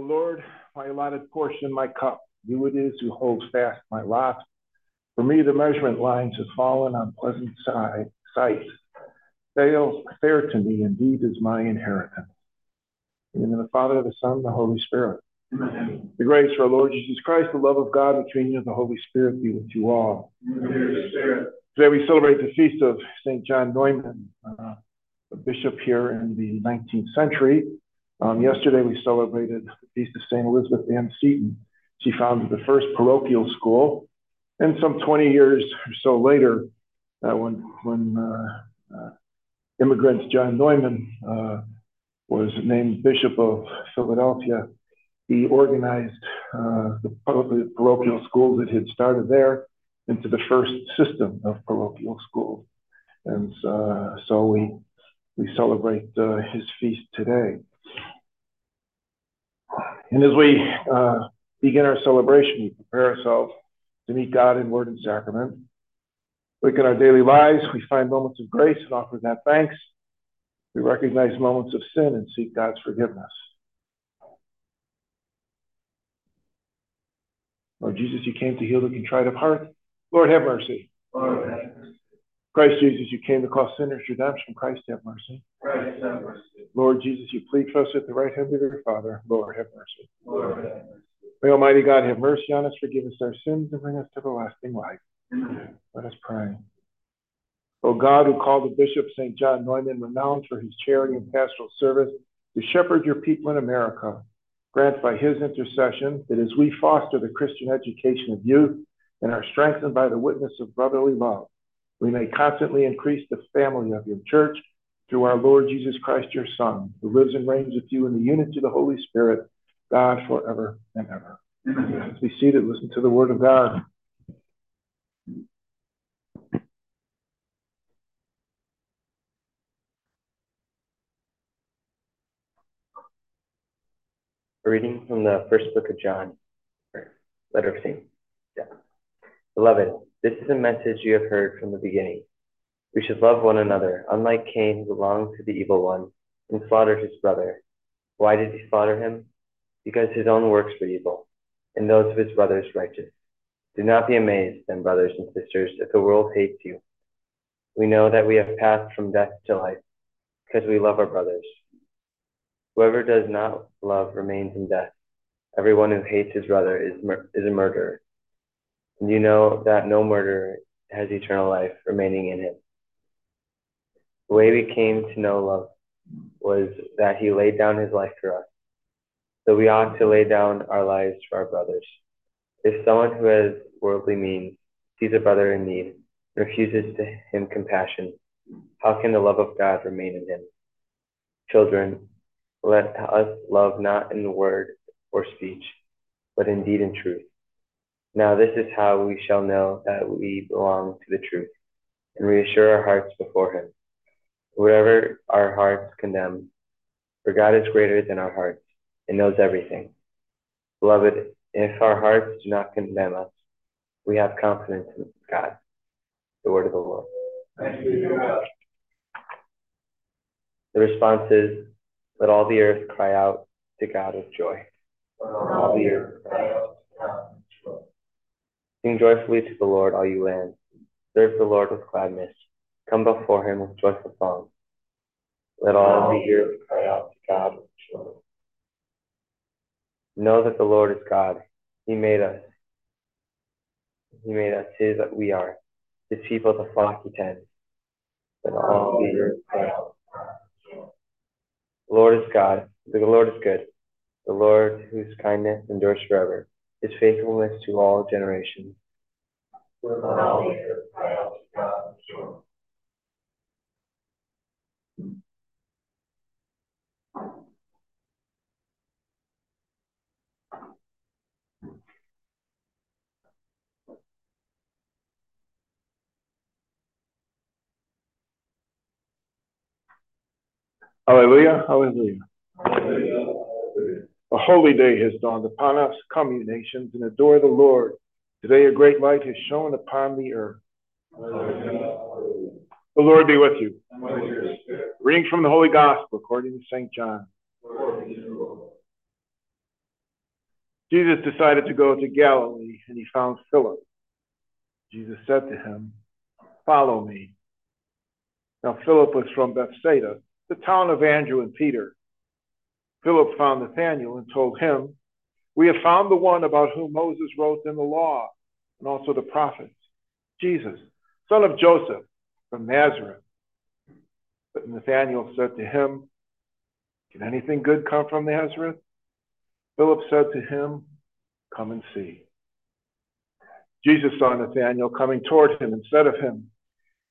O Lord, my allotted portion, my cup, you it is who holds fast my lot. For me, the measurement lines have fallen on pleasant side, sight. Fail, fair to me indeed is my inheritance. In the Father, the Son, the Holy Spirit. Amen. The grace of our Lord Jesus Christ, the love of God, the communion of the Holy Spirit be with you all. Amen. Today we celebrate the feast of St. John Neumann, uh, a bishop here in the 19th century. Um, yesterday we celebrated the feast of St. Elizabeth Ann Seton. She founded the first parochial school. And some 20 years or so later, uh, when, when uh, uh immigrant John Neumann uh, was named Bishop of Philadelphia, he organized uh, the parochial schools that had started there into the first system of parochial schools. And uh, so we, we celebrate his feast today. And as we uh, begin our celebration, we prepare ourselves to meet God in word and sacrament. Look at our daily lives, we find moments of grace and offer that thanks. We recognize moments of sin and seek God's forgiveness. Lord Jesus, you came to heal the contrite of heart. Lord, have mercy. Lord, have mercy. Christ Jesus, you came to cause sinners redemption. Christ, have mercy. Christ, have mercy. Lord Jesus, you plead for us at the right hand of your Father. Lord, have mercy. Lord, have mercy. May Almighty God have mercy on us, forgive us our sins, and bring us to everlasting life. Amen. Let us pray. O God, who called the Bishop St. John Neumann, renowned for his charity and pastoral service, to shepherd your people in America, grant by his intercession that as we foster the Christian education of youth and are strengthened by the witness of brotherly love, we may constantly increase the family of your church through our Lord Jesus Christ, your Son, who lives and reigns with you in the unity of the Holy Spirit, God forever and ever. Amen. Let's be seated, listen to the word of God. A reading from the first book of John, letter of St. John. Beloved, this is a message you have heard from the beginning. We should love one another, unlike Cain, who belonged to the evil one and slaughtered his brother. Why did he slaughter him? Because his own works were evil, and those of his brothers righteous. Do not be amazed, then, brothers and sisters, if the world hates you. We know that we have passed from death to life, because we love our brothers. Whoever does not love remains in death. Everyone who hates his brother is, is a murderer. And you know that no murderer has eternal life remaining in him. The way we came to know love was that he laid down his life for us. So we ought to lay down our lives for our brothers. If someone who has worldly means sees a brother in need and refuses to him compassion, how can the love of God remain in him? Children, let us love not in word or speech, but in deed and truth. Now this is how we shall know that we belong to the truth, and reassure our hearts before him. Whatever our hearts condemn, for God is greater than our hearts, and knows everything. Beloved, if our hearts do not condemn us, we have confidence in God. The word of the Lord. Thank you, God. The response is, let all the earth cry out to God with joy. all the earth cry out to God with joy. Sing joyfully to the Lord, all you lands. Serve the Lord with gladness. Come before him with joyful songs. Let all the earth cry out to God with joy. Know that the Lord is God. He made us. He made us his that we are. His people the flock he tends. Let all the earth cry out the Lord is God. The Lord is good. The Lord whose kindness endures forever. His faithfulness to all generations. Hallelujah, hallelujah. Holy day has dawned upon us. Come, you nations, and adore the Lord. Today a great light has shone upon the earth. The Lord be with you. Reading from the Holy Gospel according to St. John. Jesus decided to go to Galilee and he found Philip. Jesus said to him, Follow me. Now, Philip was from Bethsaida, the town of Andrew and Peter. Philip found Nathanael and told him, We have found the one about whom Moses wrote in the law and also the prophets, Jesus, son of Joseph from Nazareth. But Nathanael said to him, Can anything good come from Nazareth? Philip said to him, Come and see. Jesus saw Nathanael coming toward him and said of him,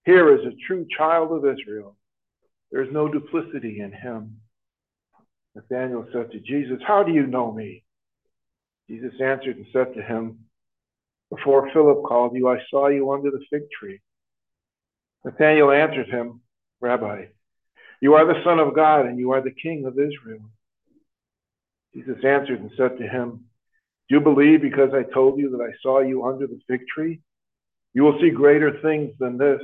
Here is a true child of Israel. There is no duplicity in him. Nathanael said to Jesus, How do you know me? Jesus answered and said to him, Before Philip called you, I saw you under the fig tree. Nathanael answered him, Rabbi, you are the Son of God, and you are the King of Israel. Jesus answered and said to him, Do you believe because I told you that I saw you under the fig tree? You will see greater things than this.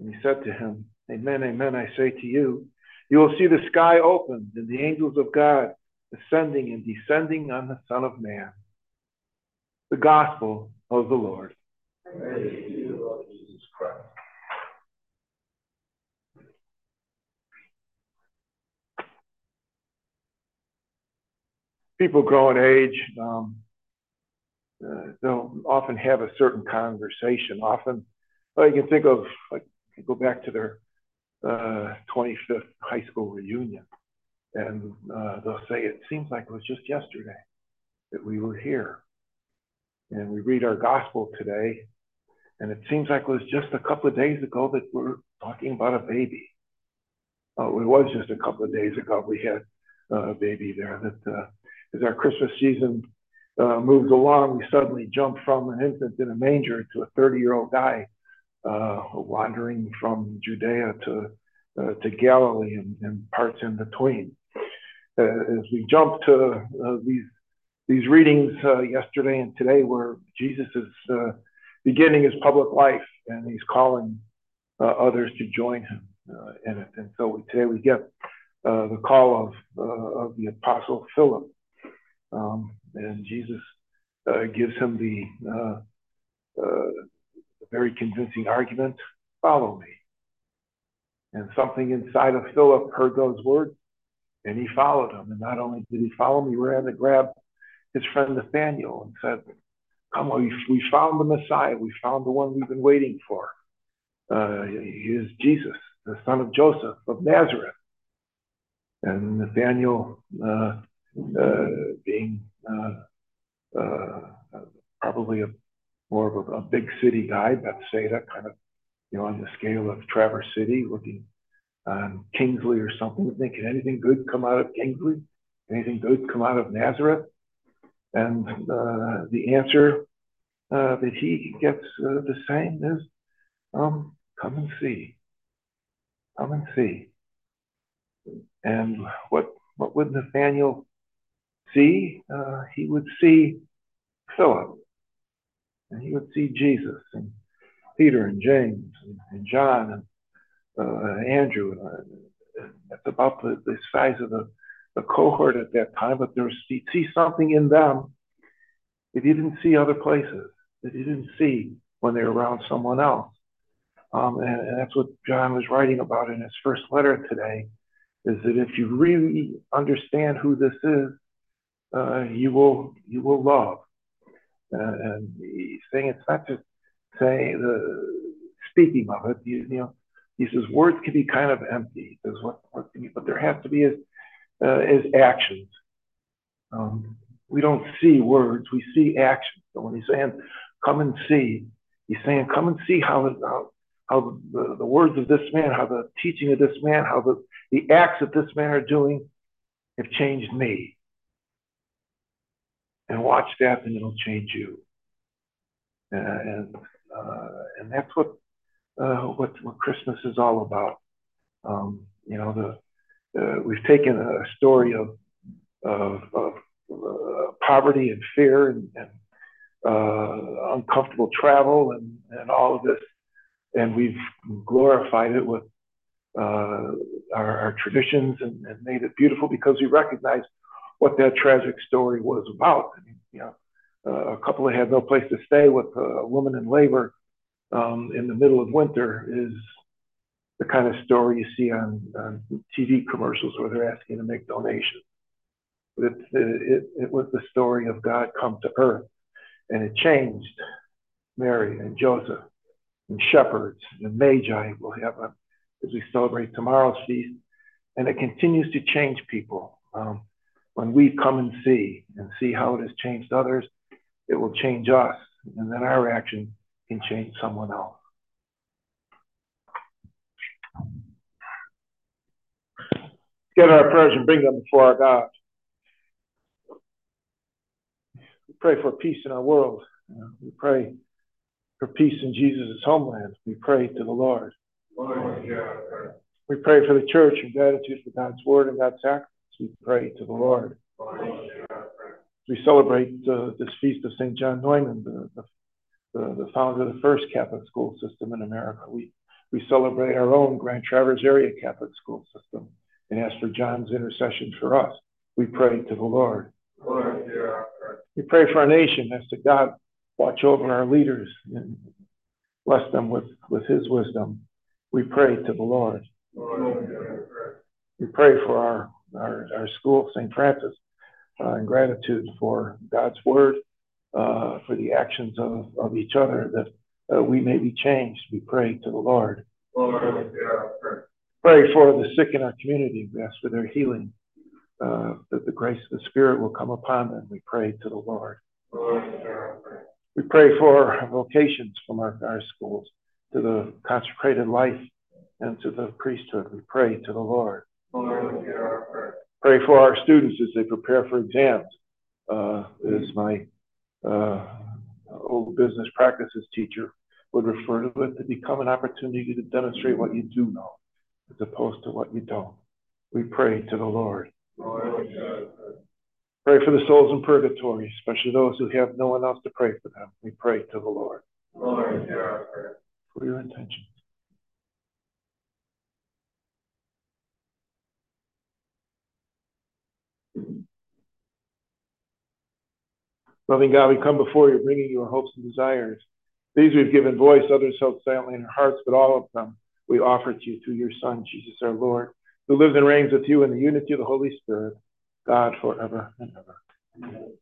And he said to him, Amen, amen, I say to you, you will see the sky opened and the angels of God ascending and descending on the Son of Man. The Gospel of the Lord. People grow in age. Um, uh, often have a certain conversation. Often, well, you can think of, like, go back to their uh, 25th high school reunion, and uh, they'll say, It seems like it was just yesterday that we were here. And we read our gospel today, and it seems like it was just a couple of days ago that we're talking about a baby. Oh, it was just a couple of days ago we had uh, a baby there. That uh, as our Christmas season uh, moves along, we suddenly jump from an infant in a manger to a 30 year old guy uh, wandering from Judea to uh, to Galilee and, and, parts in between. Uh, as we jump to uh, these these readings uh, yesterday and today, where Jesus is beginning his public life and he's calling others to join him in it, and so today we get the call of of the apostle Philip, um, and Jesus gives him the very convincing argument follow me. And something inside of Philip heard those words and he followed him. And not only did he follow him, he ran to grab his friend Nathaniel and said, Come on, we, found the Messiah. We found the one we've been waiting for. Uh, he is Jesus, the son of Joseph of Nazareth. And Nathaniel, uh, uh, being uh, uh, probably a more of a, a big city guy, Bethsaida, kind of, you know, on the scale of Traverse City, looking on Kingsley or something, thinking anything good come out of Kingsley? Anything good come out of Nazareth? And uh, the answer uh, that he gets uh, the same is, um, come and see. Come and see. And what what would Nathaniel see? Uh, he would see Philip and he would see Jesus and Peter and James and, and John and uh, Andrew. Uh, that's about the, the size of the, the cohort at that time, but there was, he'd see something in them that he didn't see other places, that he didn't see when they were around someone else. Um, and, and that's what John was writing about in his first letter today, is that if you really understand who this is, uh, you will you will love and he's saying it's not just saying the speaking of it. You, you, know, he says words can be kind of empty. He says what, what but there has to be is uh, is actions. Um, we don't see words; we see actions. So when he's saying, "Come and see," he's saying, "Come and see how how, how the, the words of this man, how the teaching of this man, how the the acts that this man are doing have changed me." And watch that, and it'll change you. Uh, and uh, and that's what uh, what what Christmas is all about. Um, you know, the uh, we've taken a story of of, of uh, poverty and fear and, and uh, uncomfortable travel and, and all of this, and we've glorified it with our, our, traditions and, and made it beautiful because we recognize what that tragic story was about. I mean, you know, uh, a couple that had no place to stay with a woman in labor um, in the middle of winter is the kind of story you see on, on TV commercials where they're asking to make donations. It, it, it was the story of God come to earth, and it changed Mary and Joseph and shepherds and magi will have a, as we celebrate tomorrow's feast, and it continues to change people. Um, when we come and see and see how it has changed others, it will change us, and then our action can change someone else. Get our prayers and bring them before our God. We pray for peace in our world. We pray for peace in Jesus' homeland. We pray to the Lord. We pray for the church in gratitude for God's word and God's sacrifice. We pray to the Lord. We celebrate uh, this feast of St. John Neumann, the, the, the, founder of the first Catholic school system in America. We, we celebrate our own Grand Traverse area Catholic school system and ask for John's intercession for us. We pray to the Lord. Lord we pray for our nation, ask that God watch over our leaders and bless them with, with his wisdom. We pray to the Lord. Lord we pray for our, our, our school, St. Francis, uh, in gratitude for God's word, uh, for the actions of, of each other, that uh, we may be changed. We pray to the Lord. Lord pray for the sick in our community. We ask for their healing, uh, that the grace of the Spirit will come upon them. We pray to the Lord. We pray for vocations from our, our schools to the consecrated life and to the priesthood. We pray to the Lord. Pray for our students as they prepare for exams. Uh, as my uh, old business practices teacher would refer to it, to become an opportunity to demonstrate what you do know as opposed to what you don't. We pray to the Lord. Lord pray for the souls in purgatory, especially those who have no one else to pray for them. We pray to the Lord. Lord, hear our prayer. For your intentions. Loving God, we come before you, bringing you our hopes and desires. These we've given voice, others held silently in our hearts, but all of them we offer to you through your Son, Jesus our Lord, who lives and reigns with you in the unity of the Holy Spirit, God forever and ever. Amen.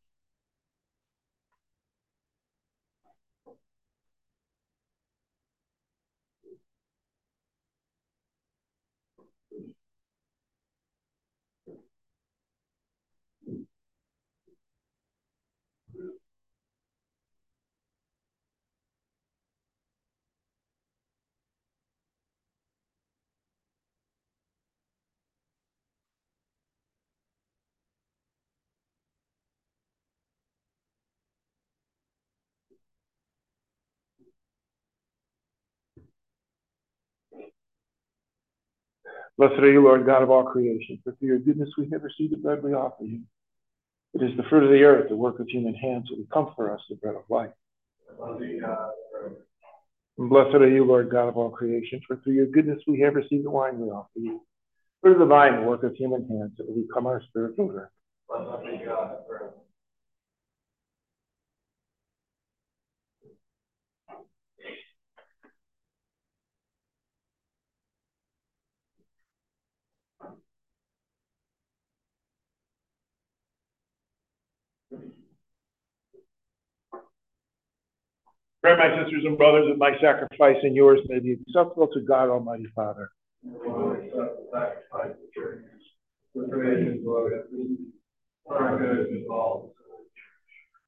Blessed are you, Lord God of all creation, for through your goodness we have received the bread we offer you. It is the fruit of the earth, the work of human hands, that will come for us the bread of life. And blessed are you, Lord God of all creation, for through your goodness we have received the wine we offer you. Fruit of the vine, the work of human hands, that will become our spiritual drink. Blessed be God forever. Pray, my sisters and brothers, that my sacrifice and yours may be acceptable to God Almighty Father.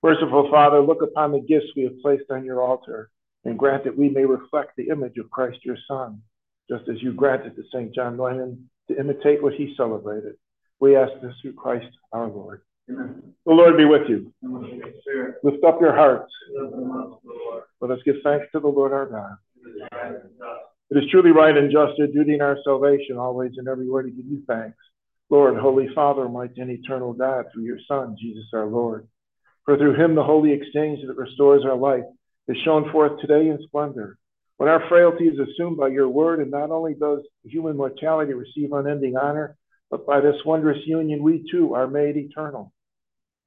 Merciful Father, look upon the gifts we have placed on your altar and grant that we may reflect the image of Christ your Son, just as you granted to St. John Neumann to imitate what he celebrated. We ask this through Christ our Lord. Amen. The Lord be with you. Lift up your hearts. Let us give thanks to the Lord our God. It is truly right and just, our duty in our salvation, always and everywhere to give you thanks. Lord, Holy Father, mighty and eternal God, through your Son, Jesus our Lord. For through him the holy exchange that restores our life is shown forth today in splendor. When our frailty is assumed by your word, and not only does human mortality receive unending honor, but by this wondrous union we too are made eternal.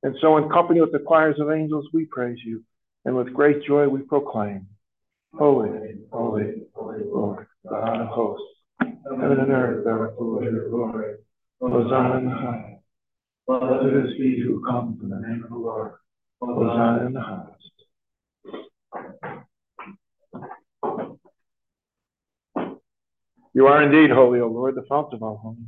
And so, in company with the choirs of angels, we praise you, and with great joy we proclaim, Holy, holy, holy Lord, God of hosts, heaven and earth are full of your glory. Hosanna in the highest. Blessed is he who comes in the name of the Lord. Hosanna in the highest. You are indeed holy, O Lord, the fount of all holiness.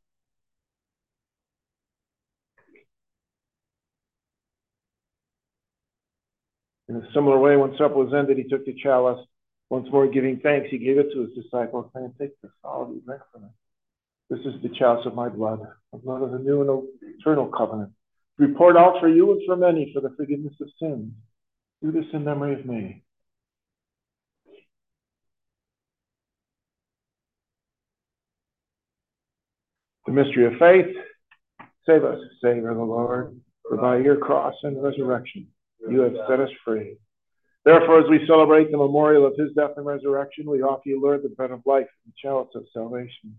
In a similar way, when supper was ended, he took the chalice. Once more giving thanks, he gave it to his disciples, saying, Take this, all of you, drink from it. This is the chalice of my blood, the blood of the new and eternal covenant, be out for you and for many for the forgiveness of sins. Do this in memory of me. The mystery of faith. Save us, Savior the Lord, for by your cross and resurrection you have set us free. Therefore, as we celebrate the memorial of his death and resurrection, we offer you, Lord, the bread of life and the chalice of salvation,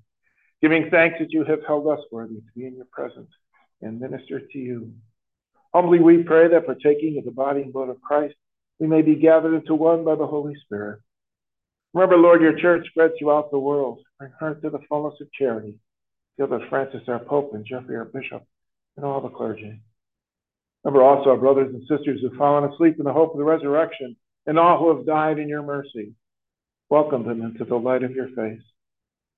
giving thanks that you have held us worthy to be in your presence and minister to you. Humbly we pray that partaking of the body and blood of Christ, we may be gathered into one by the Holy Spirit. Remember, Lord, your church spread throughout the world. Bring her to the fullness of charity. Us Francis, our Pope, and Jeffrey, our Bishop, and all the clergy. Remember also our brothers and sisters who have fallen asleep in the hope of the resurrection, and all who have died in your mercy. Welcome them into the light of your face.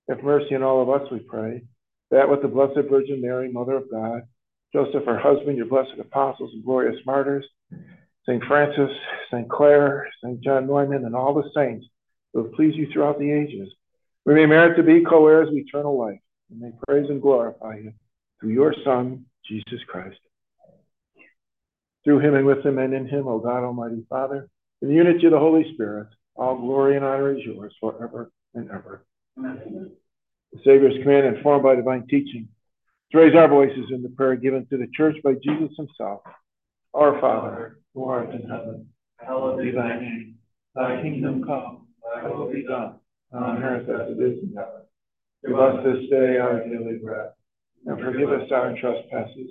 Have mercy on all of us, we pray, that with the Blessed Virgin Mary, Mother of God, Joseph, her husband, your blessed apostles and glorious martyrs, St. Francis, St. Clare, St. John Neumann, and all the saints who have pleased you throughout the ages, we may merit to be co heirs of eternal life, and may praise and glorify you through your Son, Jesus Christ. Through him and with him and in him, O God, Almighty Father, in the unity of the Holy Spirit, all glory and honor is yours forever and ever. Amen. The Savior's command, informed by divine teaching, to raise our voices in the prayer given to the church by Jesus himself. Our Father, who art in heaven, hallowed be thy name. Thy kingdom come, thy will be done, on earth as it is in heaven. Give us this day our daily bread, and forgive us our trespasses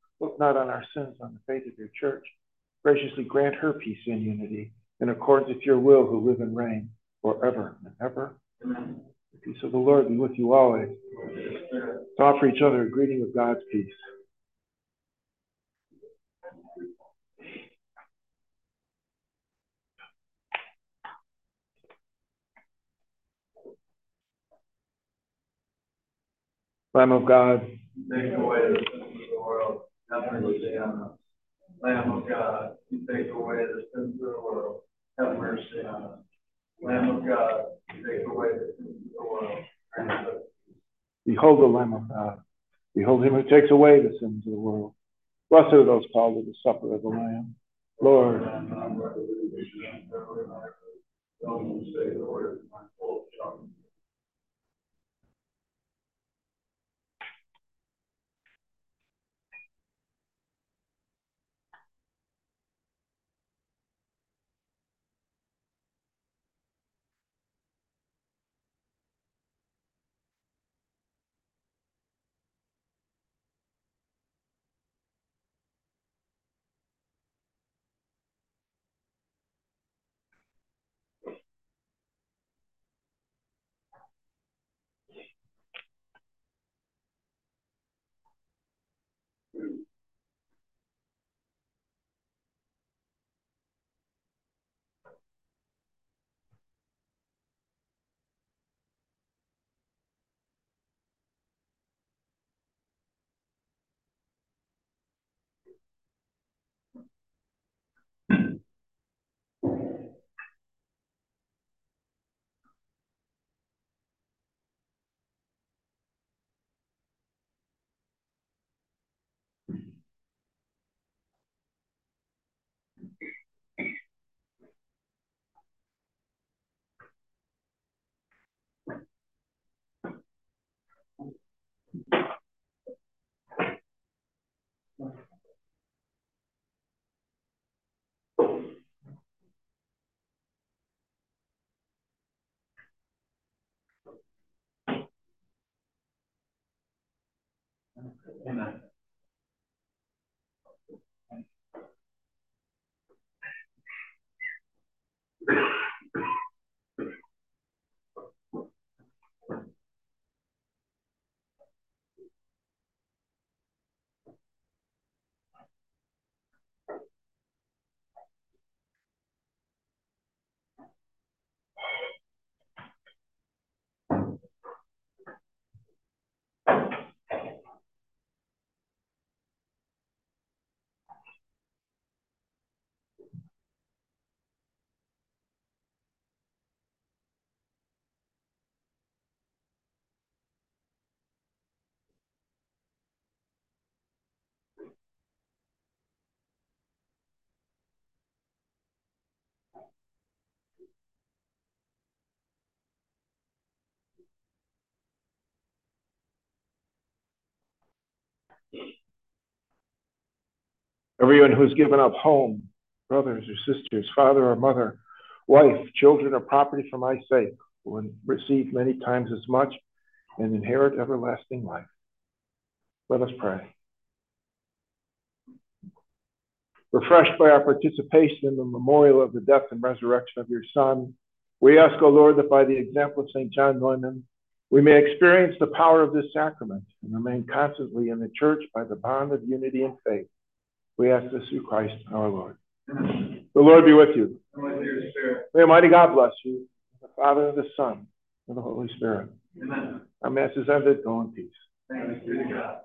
Look not on our sins, on the faith of your church. Graciously grant her peace and unity in accordance with your will, who live and reign forever and ever. Amen. The peace of the Lord be with you always. To offer each other a greeting of God's peace. Lamb of God, the the world have mercy on us. Lamb of God, you take away the sins of the world, have mercy on us. Lamb of God, you take away the sins of the world. Behold the Lamb of God. Behold him who takes away the sins of the world. Blessed are those called to the supper of the Lamb. Lord, Amen. Everyone who's given up home, brothers or sisters, father or mother, wife, children, or property for my sake will receive many times as much and inherit everlasting life. Let us pray. Refreshed by our participation in the memorial of the death and resurrection of your Son, we ask, O Lord, that by the example of St. John Neumann, we may experience the power of this sacrament and remain constantly in the church by the bond of unity and faith. We ask this through Christ our Lord. The Lord be with you. And with your spirit. May Almighty God bless you, the Father, the Son, and the Holy Spirit. Amen. Our Mass is ended. Go in peace. Thanks be to God.